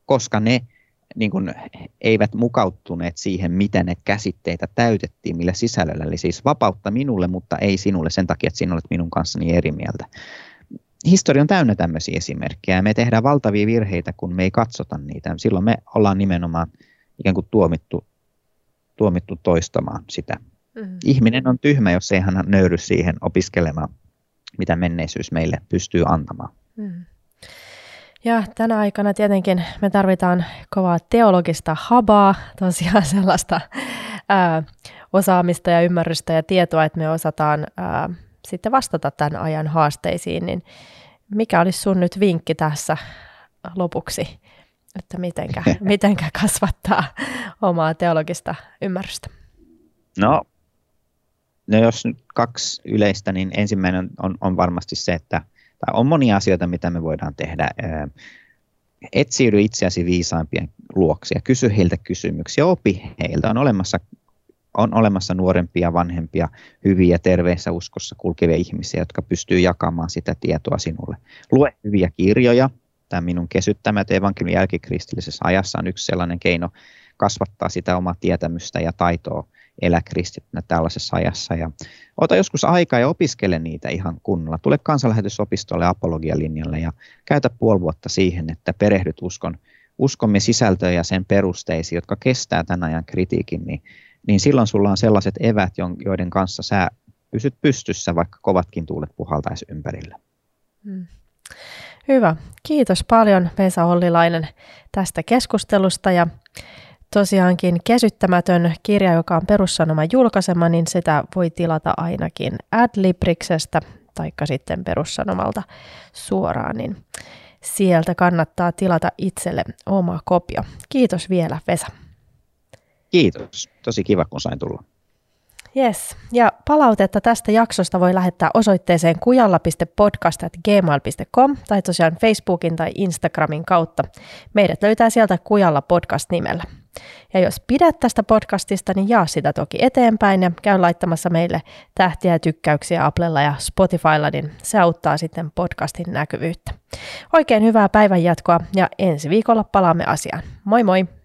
koska ne niin kuin, eivät mukauttuneet siihen, miten ne käsitteitä täytettiin, millä sisällöllä. Eli siis vapautta minulle, mutta ei sinulle sen takia, että sinä olet minun kanssani eri mieltä. Historia on täynnä tämmöisiä esimerkkejä me tehdään valtavia virheitä, kun me ei katsota niitä. Silloin me ollaan nimenomaan ikään kuin tuomittu, tuomittu toistamaan sitä. Mm-hmm. Ihminen on tyhmä, jos ei hän nöyry siihen opiskelemaan mitä menneisyys meille pystyy antamaan. Mm. Ja tänä aikana tietenkin me tarvitaan kovaa teologista habaa, tosiaan sellaista ää, osaamista ja ymmärrystä ja tietoa, että me osataan ää, sitten vastata tämän ajan haasteisiin. Niin mikä olisi sun nyt vinkki tässä lopuksi, että mitenkä, mitenkä kasvattaa omaa teologista ymmärrystä? No No jos nyt kaksi yleistä, niin ensimmäinen on, on varmasti se, että tai on monia asioita, mitä me voidaan tehdä. Etsiydy itseäsi viisaimpien luokse ja kysy heiltä kysymyksiä, opi heiltä. On olemassa, on olemassa nuorempia, vanhempia, hyviä, terveessä uskossa kulkevia ihmisiä, jotka pystyy jakamaan sitä tietoa sinulle. Lue hyviä kirjoja. Tämä minun kesyttämät evankeliumin jälkikristillisessä ajassa on yksi sellainen keino kasvattaa sitä omaa tietämystä ja taitoa elä kristittynä tällaisessa ajassa. Ja ota joskus aikaa ja opiskele niitä ihan kunnolla. Tule kansanlähetysopistolle apologialinjalle ja käytä puoli vuotta siihen, että perehdyt uskon, uskomme sisältöön ja sen perusteisiin, jotka kestää tämän ajan kritiikin, niin, niin silloin sulla on sellaiset evät, joiden kanssa sä pysyt pystyssä, vaikka kovatkin tuulet puhaltaisi ympärillä. Hmm. Hyvä. Kiitos paljon Vesa Ollilainen tästä keskustelusta ja tosiaankin kesyttämätön kirja, joka on perussanoman julkaisema, niin sitä voi tilata ainakin Adlibriksestä taikka sitten perussanomalta suoraan, niin sieltä kannattaa tilata itselle oma kopio. Kiitos vielä Vesa. Kiitos. Tosi kiva, kun sain tulla. Yes, ja palautetta tästä jaksosta voi lähettää osoitteeseen kujalla.podcast.gmail.com tai tosiaan Facebookin tai Instagramin kautta. Meidät löytää sieltä Kujalla podcast nimellä. Ja jos pidät tästä podcastista, niin jaa sitä toki eteenpäin ja käy laittamassa meille tähtiä ja tykkäyksiä Applella ja Spotifylla, niin se auttaa sitten podcastin näkyvyyttä. Oikein hyvää päivänjatkoa ja ensi viikolla palaamme asiaan. Moi moi!